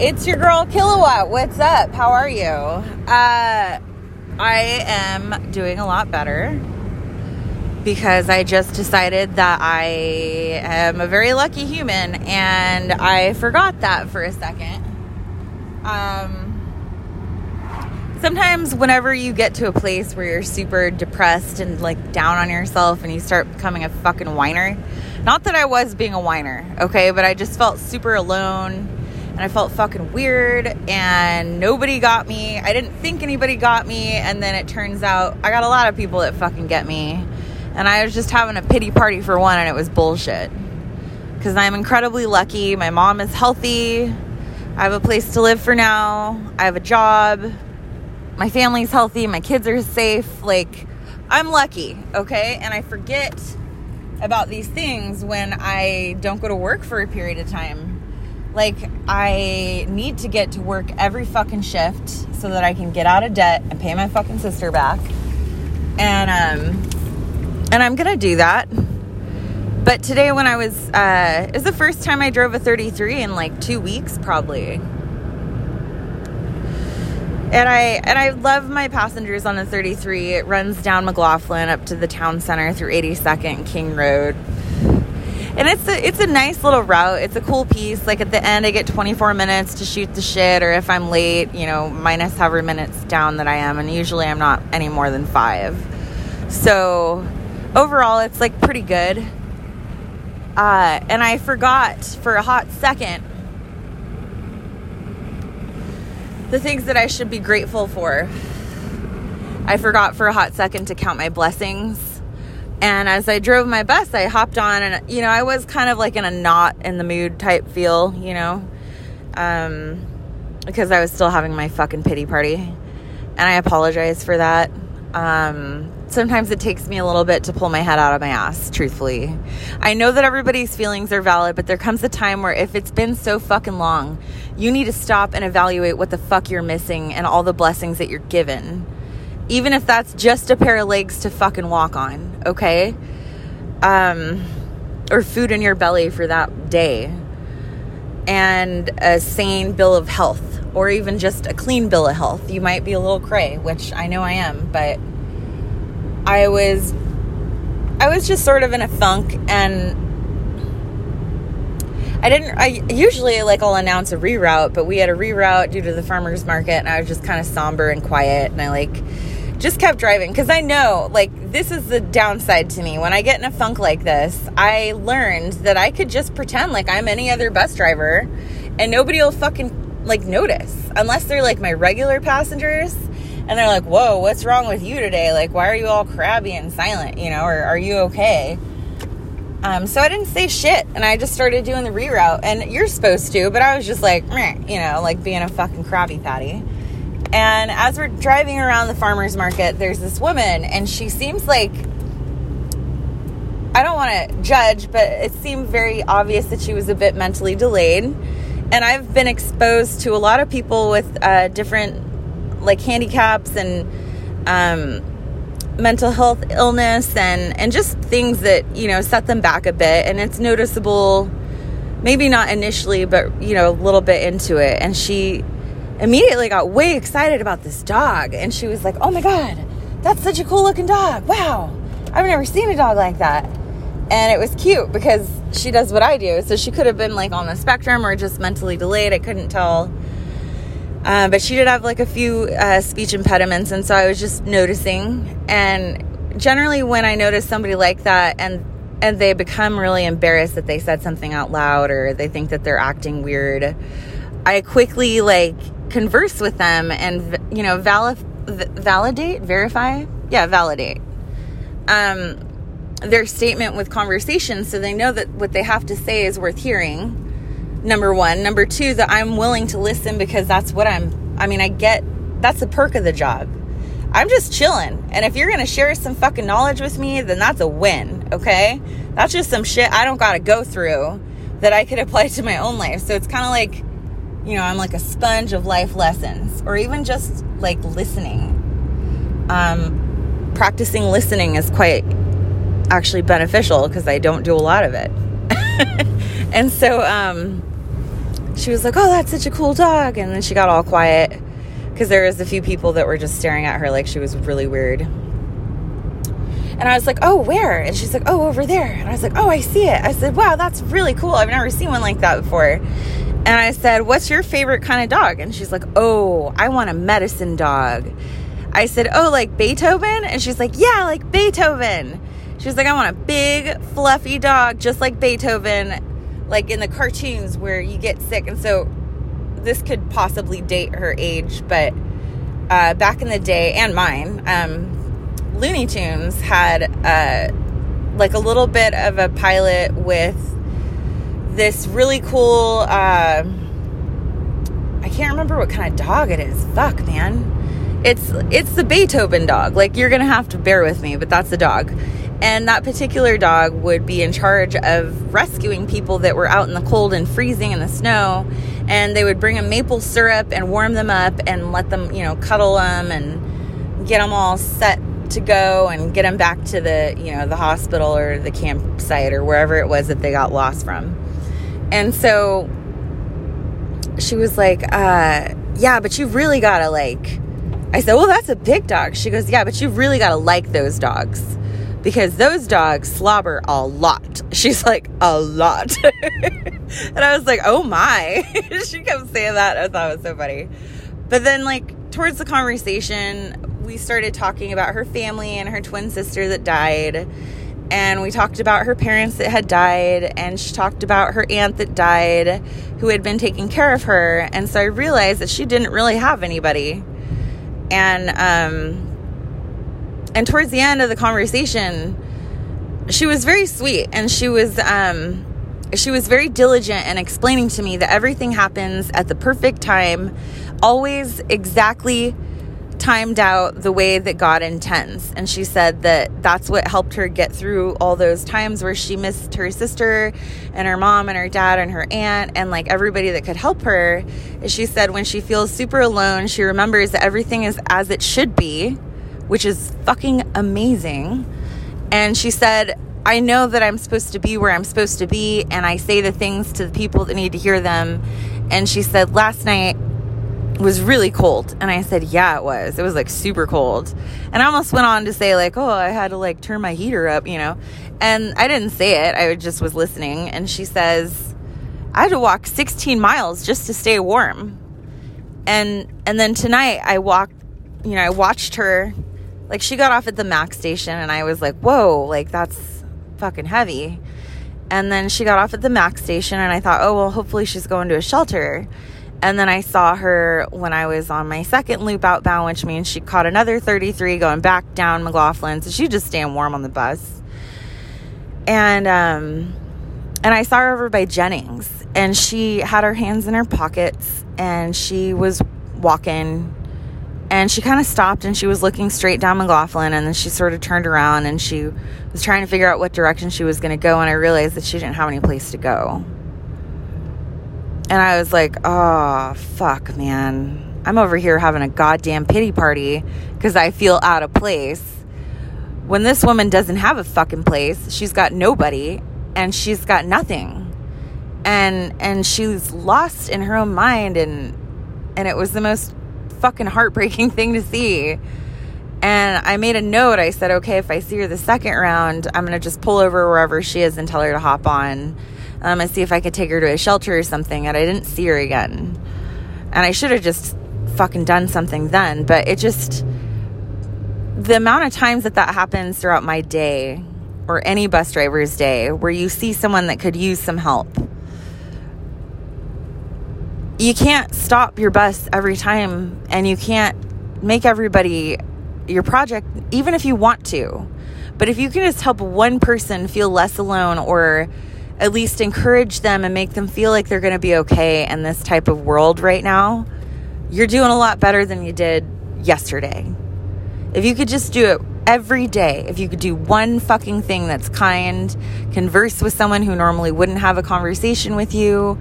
it's your girl Kilowatt. What's up? How are you? Uh, I am doing a lot better because I just decided that I am a very lucky human and I forgot that for a second. Um, sometimes, whenever you get to a place where you're super depressed and like down on yourself and you start becoming a fucking whiner, not that I was being a whiner, okay, but I just felt super alone and I felt fucking weird and nobody got me. I didn't think anybody got me and then it turns out I got a lot of people that fucking get me. And I was just having a pity party for one and it was bullshit. Cuz I'm incredibly lucky. My mom is healthy. I have a place to live for now. I have a job. My family's healthy. My kids are safe. Like I'm lucky, okay? And I forget about these things when I don't go to work for a period of time like, I need to get to work every fucking shift so that I can get out of debt and pay my fucking sister back. And, um, and I'm gonna do that. But today, when I was, uh, it was the first time I drove a 33 in like two weeks, probably. And I and I love my passengers on the 33. It runs down McLoughlin up to the town center through 82nd King Road and it's a it's a nice little route. It's a cool piece. Like at the end, I get 24 minutes to shoot the shit, or if I'm late, you know, minus however minutes down that I am, and usually I'm not any more than five. So overall, it's like pretty good. Uh, and I forgot for a hot second the things that I should be grateful for. I forgot for a hot second to count my blessings and as I drove my bus, I hopped on, and you know, I was kind of like in a not in the mood type feel, you know, um, because I was still having my fucking pity party, and I apologize for that. Um, sometimes it takes me a little bit to pull my head out of my ass, truthfully. I know that everybody's feelings are valid, but there comes a time where if it's been so fucking long, you need to stop and evaluate what the fuck you're missing and all the blessings that you're given even if that's just a pair of legs to fucking walk on, okay? Um, or food in your belly for that day, and a sane bill of health, or even just a clean bill of health. You might be a little cray, which I know I am, but I was, I was just sort of in a funk, and I didn't. I usually like I'll announce a reroute, but we had a reroute due to the farmers market, and I was just kind of somber and quiet, and I like just kept driving because I know, like, this is the downside to me. When I get in a funk like this, I learned that I could just pretend like I'm any other bus driver and nobody will fucking, like, notice unless they're like my regular passengers and they're like, whoa, what's wrong with you today? Like, why are you all crabby and silent, you know, or are you okay? Um, so I didn't say shit and I just started doing the reroute and you're supposed to, but I was just like, you know, like being a fucking crabby patty. And as we're driving around the farmer's market, there's this woman, and she seems like I don't want to judge, but it seemed very obvious that she was a bit mentally delayed. And I've been exposed to a lot of people with uh, different like handicaps and um, mental health illness and and just things that you know set them back a bit. And it's noticeable, maybe not initially, but you know a little bit into it. And she immediately got way excited about this dog. And she was like, oh my God, that's such a cool looking dog. Wow. I've never seen a dog like that. And it was cute because she does what I do. So she could have been like on the spectrum or just mentally delayed. I couldn't tell. Uh, but she did have like a few uh, speech impediments. And so I was just noticing. And generally, when I notice somebody like that and and they become really embarrassed that they said something out loud or they think that they're acting weird, I quickly like converse with them and you know validate verify? Yeah validate. Um, their statement with conversation so they know that what they have to say is worth hearing. Number one. Number two that i'm willing to listen because that's what i'm i mean i get that's the perk of the job. I'm just chilling and if you're gonna share some fucking knowledge with me then that's a win okay? That's just some shit i don't gotta go through that i could apply to my own life. So it's kind of like you know, I'm like a sponge of life lessons or even just like listening. Um, practicing listening is quite actually beneficial because I don't do a lot of it. and so, um, she was like, "Oh, that's such a cool dog," and then she got all quiet because there was a few people that were just staring at her like she was really weird. And I was like, "Oh, where?" And she's like, "Oh, over there." And I was like, "Oh, I see it." I said, "Wow, that's really cool. I've never seen one like that before." And I said, "What's your favorite kind of dog?" And she's like, "Oh, I want a medicine dog." I said, "Oh, like Beethoven?" And she's like, "Yeah, like Beethoven." She's like, "I want a big, fluffy dog just like Beethoven, like in the cartoons where you get sick." And so this could possibly date her age, but uh, back in the day and mine, um, Looney Tunes had uh, like a little bit of a pilot with this really cool. Uh, I can't remember what kind of dog it is. Fuck, man. It's it's the Beethoven dog. Like you're gonna have to bear with me, but that's the dog. And that particular dog would be in charge of rescuing people that were out in the cold and freezing in the snow. And they would bring them maple syrup and warm them up and let them, you know, cuddle them and get them all set to go and get them back to the you know the hospital or the campsite or wherever it was that they got lost from. And so she was like uh yeah but you really gotta like i said well that's a big dog. She goes yeah but you really gotta like those dogs because those dogs slobber a lot. She's like a lot. And i was like oh my. She kept saying that. I thought it was so funny. But then like towards the conversation we started talking about her family and her twin sister that died. And we talked about her parents that had died, and she talked about her aunt that died who had been taking care of her. And so I realized that she didn't really have anybody. And, um, and towards the end of the conversation, she was very sweet and she was, um, she was very diligent in explaining to me that everything happens at the perfect time, always exactly timed out the way that God intends. And she said that that's what helped her get through all those times where she missed her sister and her mom and her dad and her aunt and like everybody that could help her. She said when she feels super alone, she remembers that everything is as it should be, which is fucking amazing. And she said, I know that I'm supposed to be where I'm supposed to be, and I say the things to the people that need to hear them. And she said, Last night, was really cold. And I said, Yeah, it was. It was like super cold. And I almost went on to say, like, oh, I had to like turn my heater up, you know. And I didn't say it, I just was listening. And she says, I had to walk 16 miles just to stay warm. And and then tonight I walked, you know, I watched her like she got off at the Mac station and I was like, whoa, like that's fucking heavy. And then she got off at the Mac station and I thought, oh well hopefully she's going to a shelter. And then I saw her when I was on my second loop outbound, which means she caught another 33 going back down McLoughlin. So she just staying warm on the bus. And um and I saw her over by Jennings and she had her hands in her pockets and she was walking and she kind of stopped and she was looking straight down McLoughlin and then she sort of turned around and she was trying to figure out what direction she was going to go and I realized that she didn't have any place to go. And I was like, oh, fuck, man. I'm over here having a goddamn pity party because I feel out of place. When this woman doesn't have a fucking place, she's got nobody and she's got nothing. And and she's lost in her own mind and and it was the most fucking heartbreaking thing to see. And I made a note. I said, okay, if I see her the second round, I'm going to just pull over wherever she is and tell her to hop on um, and see if I could take her to a shelter or something. And I didn't see her again. And I should have just fucking done something then. But it just, the amount of times that that happens throughout my day or any bus driver's day where you see someone that could use some help. You can't stop your bus every time and you can't make everybody your project, even if you want to. But if you can just help one person feel less alone or at least encourage them and make them feel like they're going to be okay in this type of world right now, you're doing a lot better than you did yesterday. If you could just do it every day, if you could do one fucking thing that's kind, converse with someone who normally wouldn't have a conversation with you.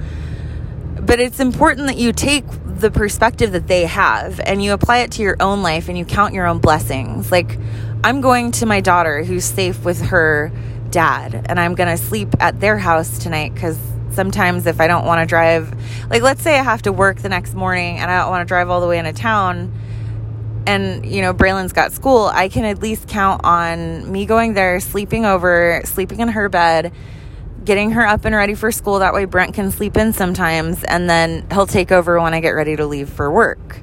But it's important that you take the perspective that they have and you apply it to your own life and you count your own blessings. Like, I'm going to my daughter who's safe with her dad and I'm going to sleep at their house tonight cuz sometimes if I don't want to drive, like let's say I have to work the next morning and I don't want to drive all the way into town and you know Braylon's got school, I can at least count on me going there, sleeping over, sleeping in her bed, getting her up and ready for school. That way Brent can sleep in sometimes and then he'll take over when I get ready to leave for work.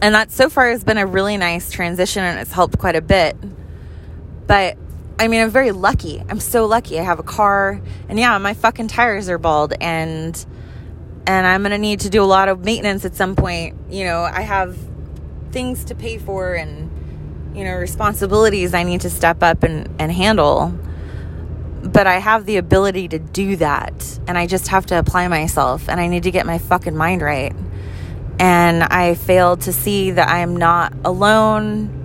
And that so far has been a really nice transition and it's helped quite a bit. But I mean, I'm very lucky. I'm so lucky. I have a car, and yeah, my fucking tires are bald, and and I'm gonna need to do a lot of maintenance at some point. You know, I have things to pay for, and you know, responsibilities I need to step up and and handle. But I have the ability to do that, and I just have to apply myself, and I need to get my fucking mind right. And I failed to see that I'm not alone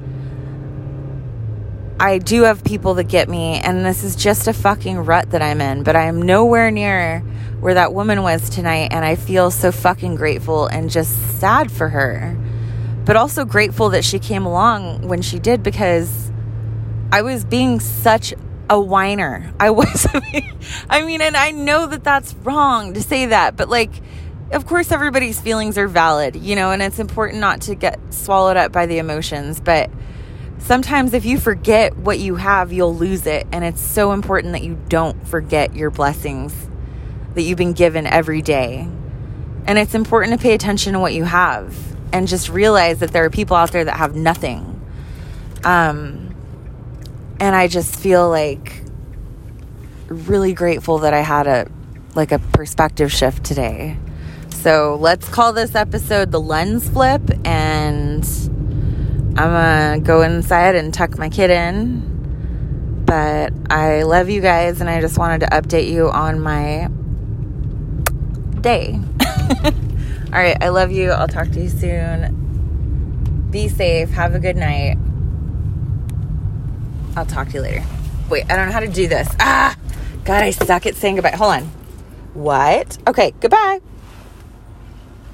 I do have people that get me, and this is just a fucking rut that I'm in, but I am nowhere near where that woman was tonight, and I feel so fucking grateful and just sad for her. But also grateful that she came along when she did because I was being such a whiner. I was, I mean, and I know that that's wrong to say that, but like, of course, everybody's feelings are valid, you know, and it's important not to get swallowed up by the emotions, but sometimes if you forget what you have, you'll lose it. And it's so important that you don't forget your blessings that you've been given every day. And it's important to pay attention to what you have and just realize that there are people out there that have nothing. Um, and I just feel like really grateful that I had a like a perspective shift today. So let's call this episode the lens flip and I'm gonna go inside and tuck my kid in. But I love you guys, and I just wanted to update you on my day. All right, I love you. I'll talk to you soon. Be safe. Have a good night. I'll talk to you later. Wait, I don't know how to do this. Ah! God, I suck at saying goodbye. Hold on. What? Okay, goodbye.